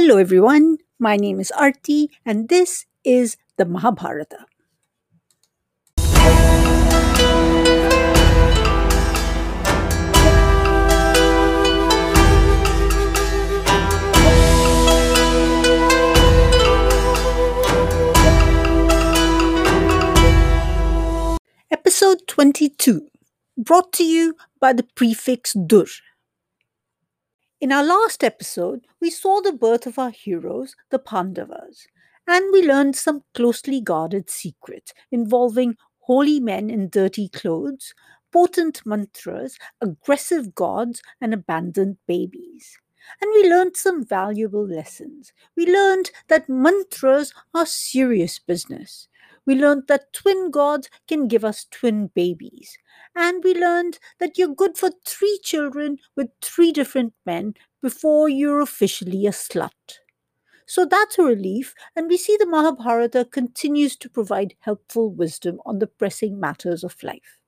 Hello, everyone. My name is Arti, and this is the Mahabharata. Episode 22, brought to you by the prefix dur. In our last episode, we saw the birth of our heroes, the Pandavas, and we learned some closely guarded secrets involving holy men in dirty clothes, potent mantras, aggressive gods, and abandoned babies. And we learned some valuable lessons. We learned that mantras are serious business. We learned that twin gods can give us twin babies. And we learned that you're good for three children with three different men before you're officially a slut. So that's a relief, and we see the Mahabharata continues to provide helpful wisdom on the pressing matters of life.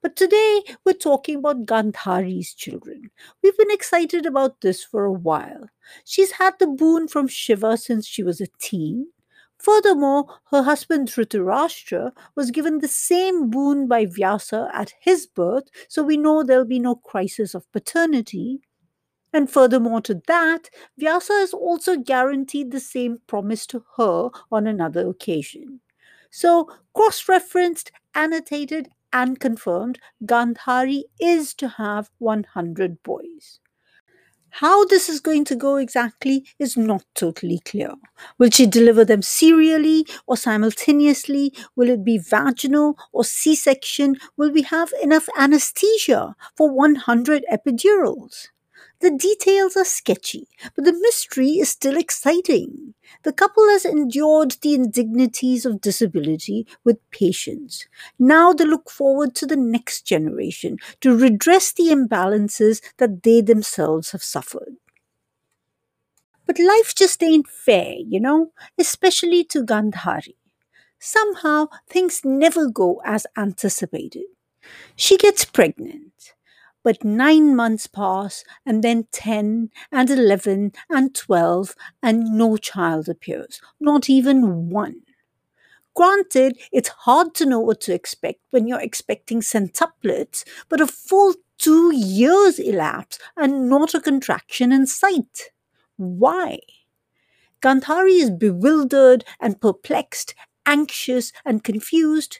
But today we're talking about Gandhari's children. We've been excited about this for a while. She's had the boon from Shiva since she was a teen. Furthermore, her husband Dhritarashtra was given the same boon by Vyasa at his birth, so we know there'll be no crisis of paternity. And furthermore to that, Vyasa has also guaranteed the same promise to her on another occasion. So, cross referenced, annotated, and confirmed, Gandhari is to have 100 boys. How this is going to go exactly is not totally clear. Will she deliver them serially or simultaneously? Will it be vaginal or C section? Will we have enough anesthesia for 100 epidurals? The details are sketchy, but the mystery is still exciting. The couple has endured the indignities of disability with patience. Now they look forward to the next generation to redress the imbalances that they themselves have suffered. But life just ain't fair, you know, especially to Gandhari. Somehow things never go as anticipated. She gets pregnant. But nine months pass, and then 10, and 11, and 12, and no child appears, not even one. Granted, it's hard to know what to expect when you're expecting centuplets, but a full two years elapse and not a contraction in sight. Why? Gandhari is bewildered and perplexed, anxious and confused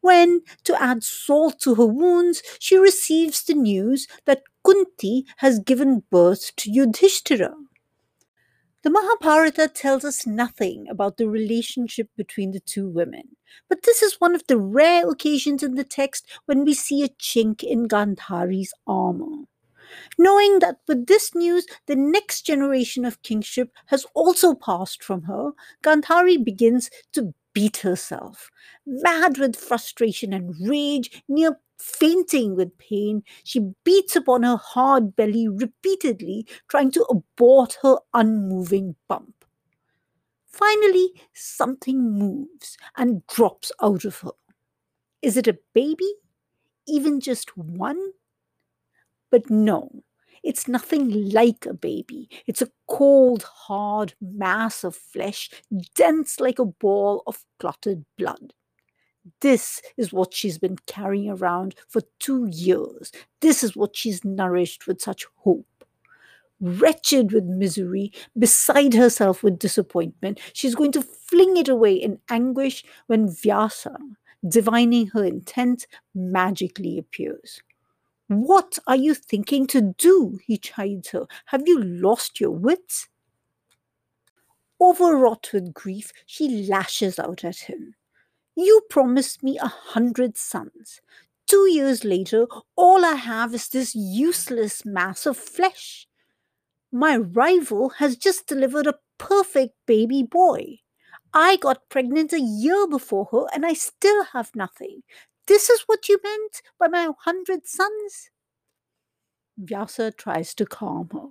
when, to add salt to her wounds, she receives the news that Kunti has given birth to Yudhishthira. The Mahabharata tells us nothing about the relationship between the two women, but this is one of the rare occasions in the text when we see a chink in Gandhari's armor. Knowing that with this news, the next generation of kingship has also passed from her, Gandhari begins to beat herself. Mad with frustration and rage, near fainting with pain, she beats upon her hard belly repeatedly, trying to abort her unmoving bump. Finally, something moves and drops out of her. Is it a baby? Even just one? But no, it's nothing like a baby. It's a cold, hard mass of flesh, dense like a ball of clotted blood. This is what she's been carrying around for two years. This is what she's nourished with such hope. Wretched with misery, beside herself with disappointment, she's going to fling it away in anguish when Vyasa, divining her intent, magically appears. What are you thinking to do? he chides her. Have you lost your wits? Overwrought with grief, she lashes out at him. You promised me a hundred sons. Two years later, all I have is this useless mass of flesh. My rival has just delivered a perfect baby boy. I got pregnant a year before her and I still have nothing. This is what you meant by my hundred sons? Vyasa tries to calm her.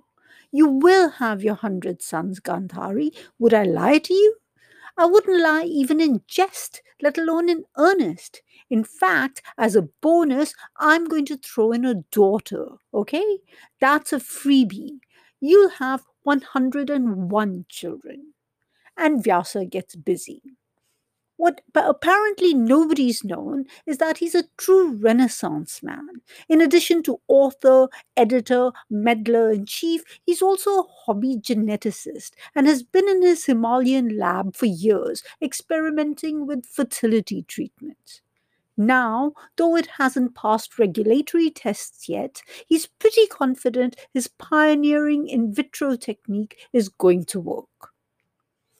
You will have your hundred sons, Gandhari. Would I lie to you? I wouldn't lie even in jest, let alone in earnest. In fact, as a bonus, I'm going to throw in a daughter, okay? That's a freebie. You'll have 101 children. And Vyasa gets busy. What apparently nobody's known is that he's a true Renaissance man. In addition to author, editor, meddler in chief, he's also a hobby geneticist and has been in his Himalayan lab for years, experimenting with fertility treatments. Now, though it hasn't passed regulatory tests yet, he's pretty confident his pioneering in vitro technique is going to work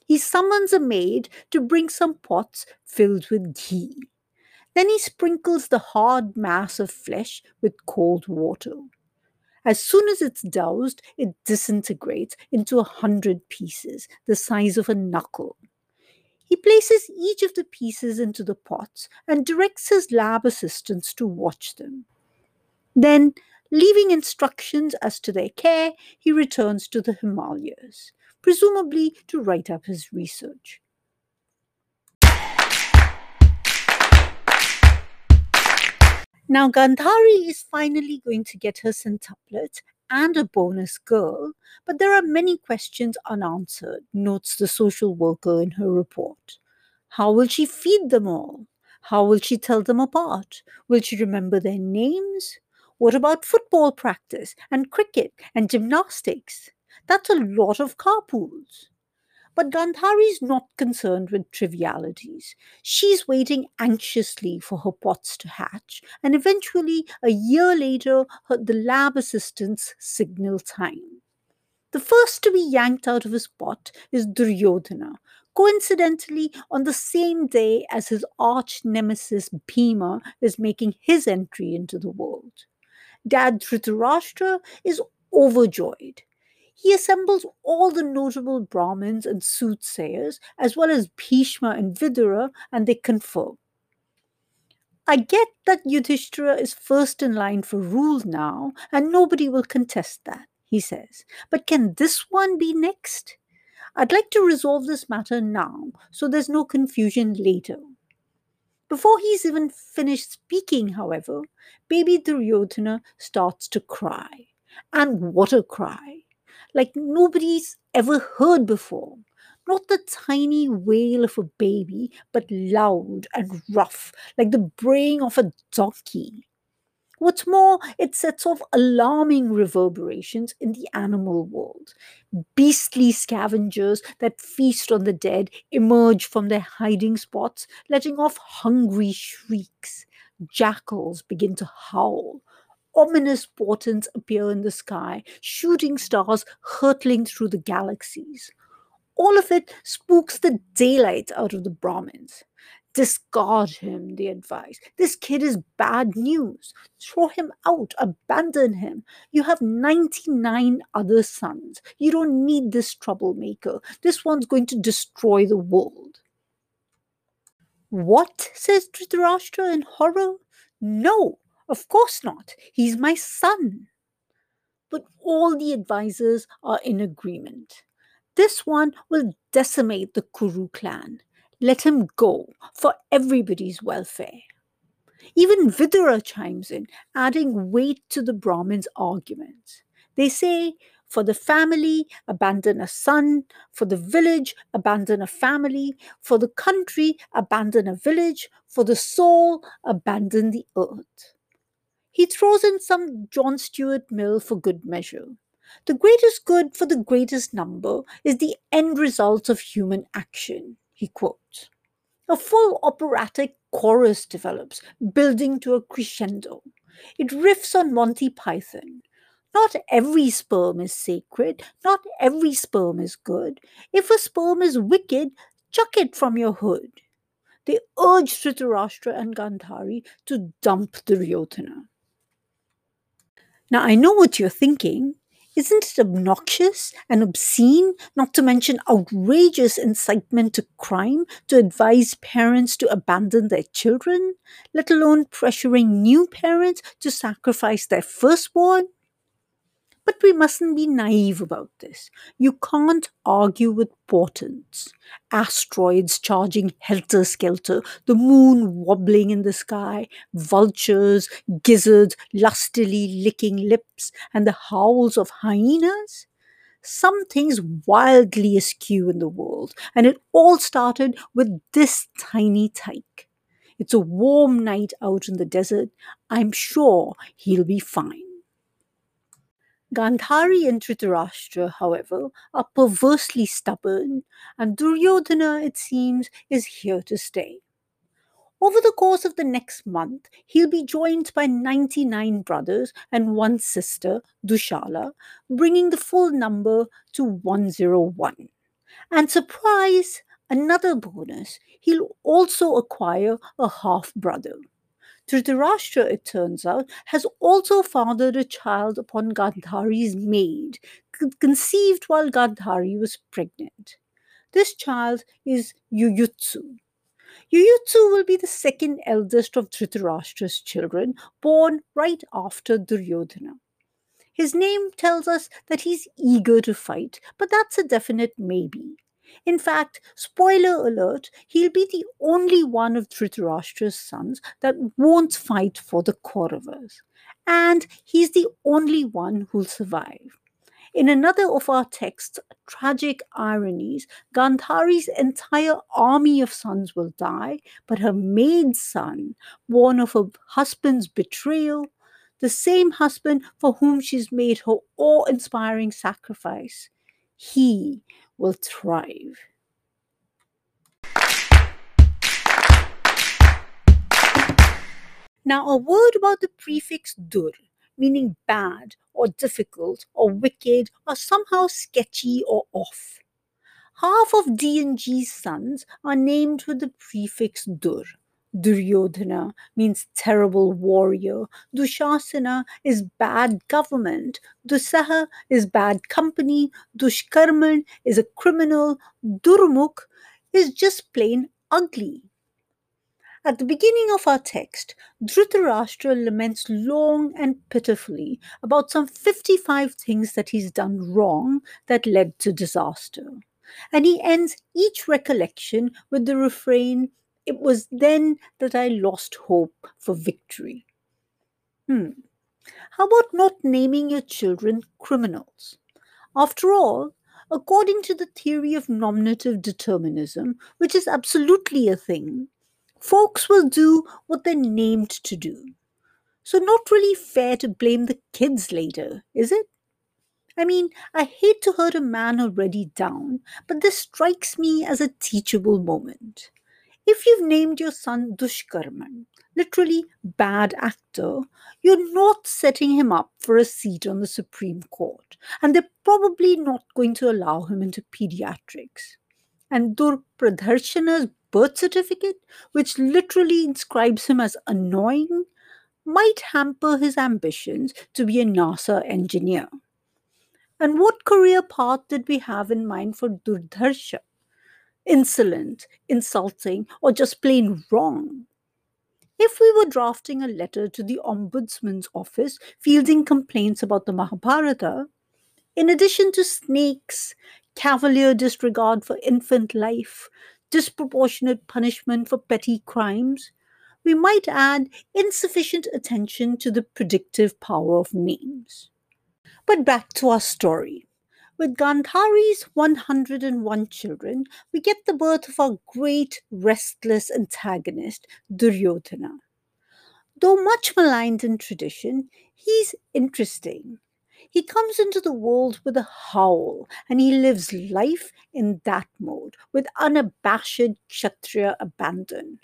he summons a maid to bring some pots filled with ghee. Then he sprinkles the hard mass of flesh with cold water. As soon as it's doused, it disintegrates into a hundred pieces, the size of a knuckle. He places each of the pieces into the pots and directs his lab assistants to watch them. Then, leaving instructions as to their care, he returns to the Himalayas presumably to write up his research. Now, Gandhari is finally going to get her centuplet and a bonus girl, but there are many questions unanswered, notes the social worker in her report. How will she feed them all? How will she tell them apart? Will she remember their names? What about football practice and cricket and gymnastics? That's a lot of carpools. But Gandhari's not concerned with trivialities. She's waiting anxiously for her pots to hatch, and eventually, a year later, her, the lab assistants signal time. The first to be yanked out of his pot is Duryodhana, coincidentally on the same day as his arch nemesis Bhima is making his entry into the world. Dad Dhritarashtra is overjoyed he assembles all the notable Brahmins and soothsayers, as well as Bhishma and Vidura, and they confer. I get that Yudhishthira is first in line for rule now, and nobody will contest that, he says. But can this one be next? I'd like to resolve this matter now, so there's no confusion later. Before he's even finished speaking, however, baby Duryodhana starts to cry. And what a cry! Like nobody's ever heard before. Not the tiny wail of a baby, but loud and rough, like the braying of a donkey. What's more, it sets off alarming reverberations in the animal world. Beastly scavengers that feast on the dead emerge from their hiding spots, letting off hungry shrieks. Jackals begin to howl ominous portents appear in the sky, shooting stars hurtling through the galaxies. All of it spooks the daylight out of the Brahmins. Discard him, they advise. This kid is bad news. Throw him out, abandon him. You have 99 other sons. You don't need this troublemaker. This one's going to destroy the world. What? says Dhritarashtra in horror. No, of course not. He's my son. But all the advisors are in agreement. This one will decimate the Kuru clan. Let him go for everybody's welfare. Even Vidura chimes in, adding weight to the Brahmins' argument. They say, for the family, abandon a son. For the village, abandon a family. For the country, abandon a village. For the soul, abandon the earth. He throws in some John Stuart Mill for good measure. The greatest good for the greatest number is the end result of human action, he quotes. A full operatic chorus develops, building to a crescendo. It riffs on Monty Python. Not every sperm is sacred, not every sperm is good. If a sperm is wicked, chuck it from your hood. They urge Dhritarashtra and Gandhari to dump Duryodhana. Now, I know what you're thinking. Isn't it obnoxious and obscene, not to mention outrageous incitement to crime, to advise parents to abandon their children, let alone pressuring new parents to sacrifice their firstborn? But we mustn't be naive about this. You can't argue with portents. Asteroids charging helter skelter, the moon wobbling in the sky, vultures, gizzards lustily licking lips, and the howls of hyenas. something's wildly askew in the world, and it all started with this tiny tyke. It's a warm night out in the desert. I'm sure he'll be fine. Gandhari and Dhritarashtra, however, are perversely stubborn, and Duryodhana, it seems, is here to stay. Over the course of the next month, he'll be joined by 99 brothers and one sister, Dushala, bringing the full number to 101. And surprise, another bonus, he'll also acquire a half brother. Dhritarashtra, it turns out, has also fathered a child upon Gandhari's maid, conceived while Gandhari was pregnant. This child is Yuyutsu. Yuyutsu will be the second eldest of Dhritarashtra's children, born right after Duryodhana. His name tells us that he's eager to fight, but that's a definite maybe. In fact, spoiler alert, he'll be the only one of Dhritarashtra's sons that won't fight for the Kauravas. And he's the only one who'll survive. In another of our texts, Tragic Ironies, Gandhari's entire army of sons will die, but her maid's son, born of her husband's betrayal, the same husband for whom she's made her awe inspiring sacrifice, he will thrive. Now, a word about the prefix dur, meaning bad or difficult or wicked or somehow sketchy or off. Half of D&G's sons are named with the prefix dur. Duryodhana means terrible warrior. Dushasana is bad government. Dusaha is bad company. Dushkarman is a criminal. Durmukh is just plain ugly. At the beginning of our text, Dhritarashtra laments long and pitifully about some 55 things that he's done wrong that led to disaster. And he ends each recollection with the refrain, it was then that I lost hope for victory. Hmm. How about not naming your children criminals? After all, according to the theory of nominative determinism, which is absolutely a thing, folks will do what they're named to do. So, not really fair to blame the kids later, is it? I mean, I hate to hurt a man already down, but this strikes me as a teachable moment. If you've named your son Dushkarman, literally bad actor, you're not setting him up for a seat on the Supreme Court, and they're probably not going to allow him into pediatrics. And Dur Pradharshana's birth certificate, which literally inscribes him as annoying, might hamper his ambitions to be a NASA engineer. And what career path did we have in mind for Durdharsha? Insolent, insulting, or just plain wrong. If we were drafting a letter to the Ombudsman's office fielding complaints about the Mahabharata, in addition to snakes, cavalier disregard for infant life, disproportionate punishment for petty crimes, we might add insufficient attention to the predictive power of names. But back to our story. With Gandhari's 101 children, we get the birth of our great restless antagonist, Duryodhana. Though much maligned in tradition, he's interesting. He comes into the world with a howl and he lives life in that mode with unabashed Kshatriya abandon.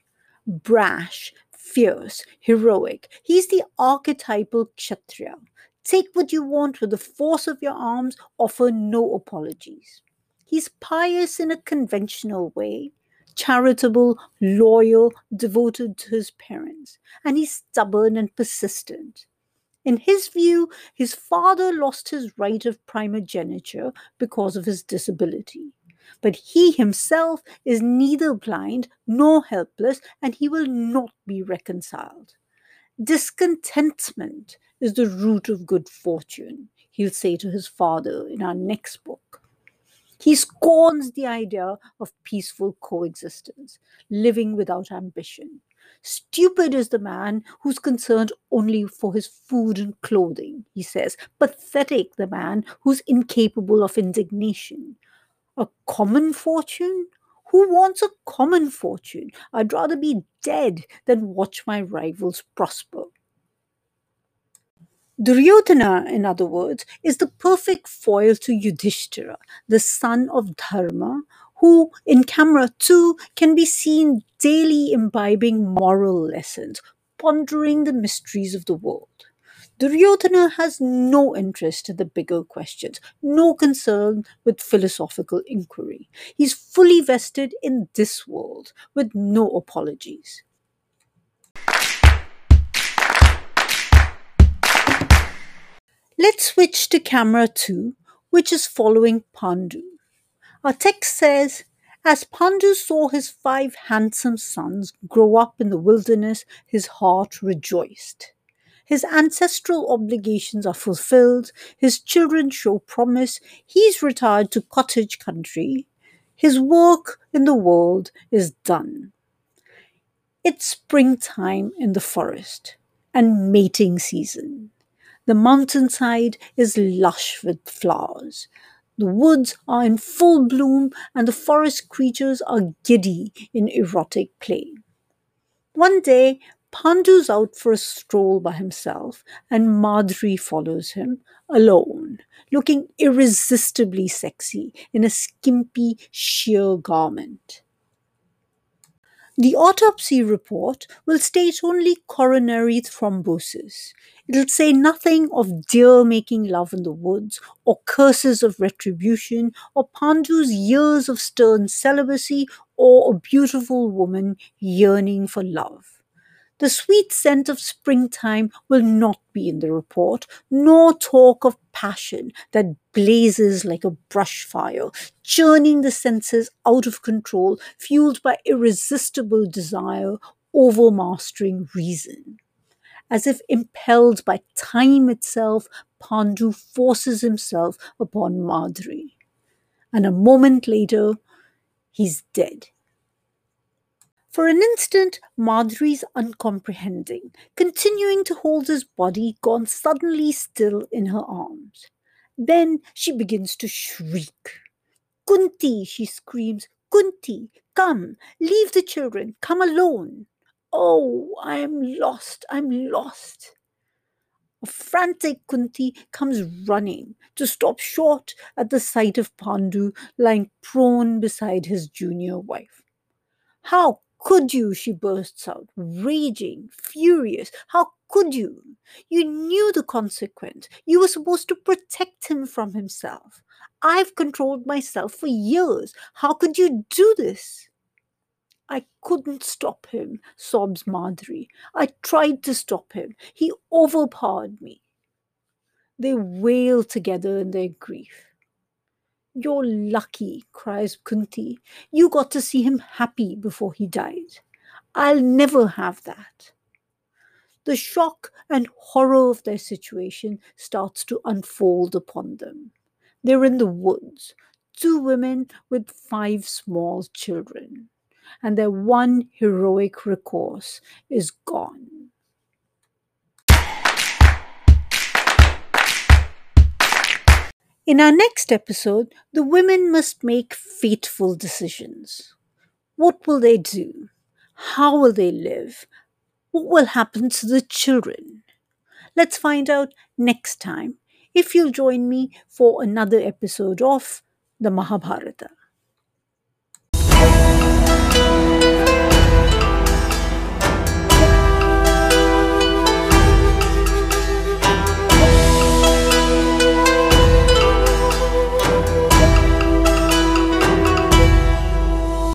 Brash, fierce, heroic, he's the archetypal Kshatriya. Take what you want with the force of your arms, offer no apologies. He's pious in a conventional way, charitable, loyal, devoted to his parents, and he's stubborn and persistent. In his view, his father lost his right of primogeniture because of his disability. But he himself is neither blind nor helpless, and he will not be reconciled. Discontentment is the root of good fortune, he'll say to his father in our next book. He scorns the idea of peaceful coexistence, living without ambition. Stupid is the man who's concerned only for his food and clothing, he says. Pathetic the man who's incapable of indignation. A common fortune? Who wants a common fortune? I'd rather be dead than watch my rivals prosper. Duryodhana, in other words, is the perfect foil to Yudhishthira, the son of Dharma, who in camera 2 can be seen daily imbibing moral lessons, pondering the mysteries of the world. Duryodhana has no interest in the bigger questions, no concern with philosophical inquiry. He's fully vested in this world with no apologies. Let's switch to camera 2, which is following Pandu. Our text says, As Pandu saw his five handsome sons grow up in the wilderness, his heart rejoiced. His ancestral obligations are fulfilled, his children show promise, he's retired to cottage country, his work in the world is done. It's springtime in the forest and mating season. The mountainside is lush with flowers. The woods are in full bloom, and the forest creatures are giddy in erotic play. One day, Pandu's out for a stroll by himself, and Madri follows him alone, looking irresistibly sexy in a skimpy sheer garment. The autopsy report will state only coronary thrombosis. It'll say nothing of deer making love in the woods, or curses of retribution, or Pandu's years of stern celibacy, or a beautiful woman yearning for love. The sweet scent of springtime will not be in the report, nor talk of passion that blazes like a brush fire, churning the senses out of control, fueled by irresistible desire, overmastering reason. As if impelled by time itself, Pandu forces himself upon Madri. And a moment later, he's dead. For an instant, Madri's uncomprehending, continuing to hold his body gone suddenly still in her arms. Then she begins to shriek. Kunti, she screams, Kunti, come, leave the children, come alone. Oh, I am lost, I'm lost. A frantic Kunti comes running to stop short at the sight of Pandu lying prone beside his junior wife. How could you? She bursts out, raging, furious. How could you? You knew the consequence. You were supposed to protect him from himself. I've controlled myself for years. How could you do this? I couldn't stop him, sobs Madri. I tried to stop him. He overpowered me. They wail together in their grief. You're lucky, cries Kunti. You got to see him happy before he died. I'll never have that. The shock and horror of their situation starts to unfold upon them. They're in the woods, two women with five small children, and their one heroic recourse is gone. In our next episode, the women must make fateful decisions. What will they do? How will they live? What will happen to the children? Let's find out next time if you'll join me for another episode of the Mahabharata.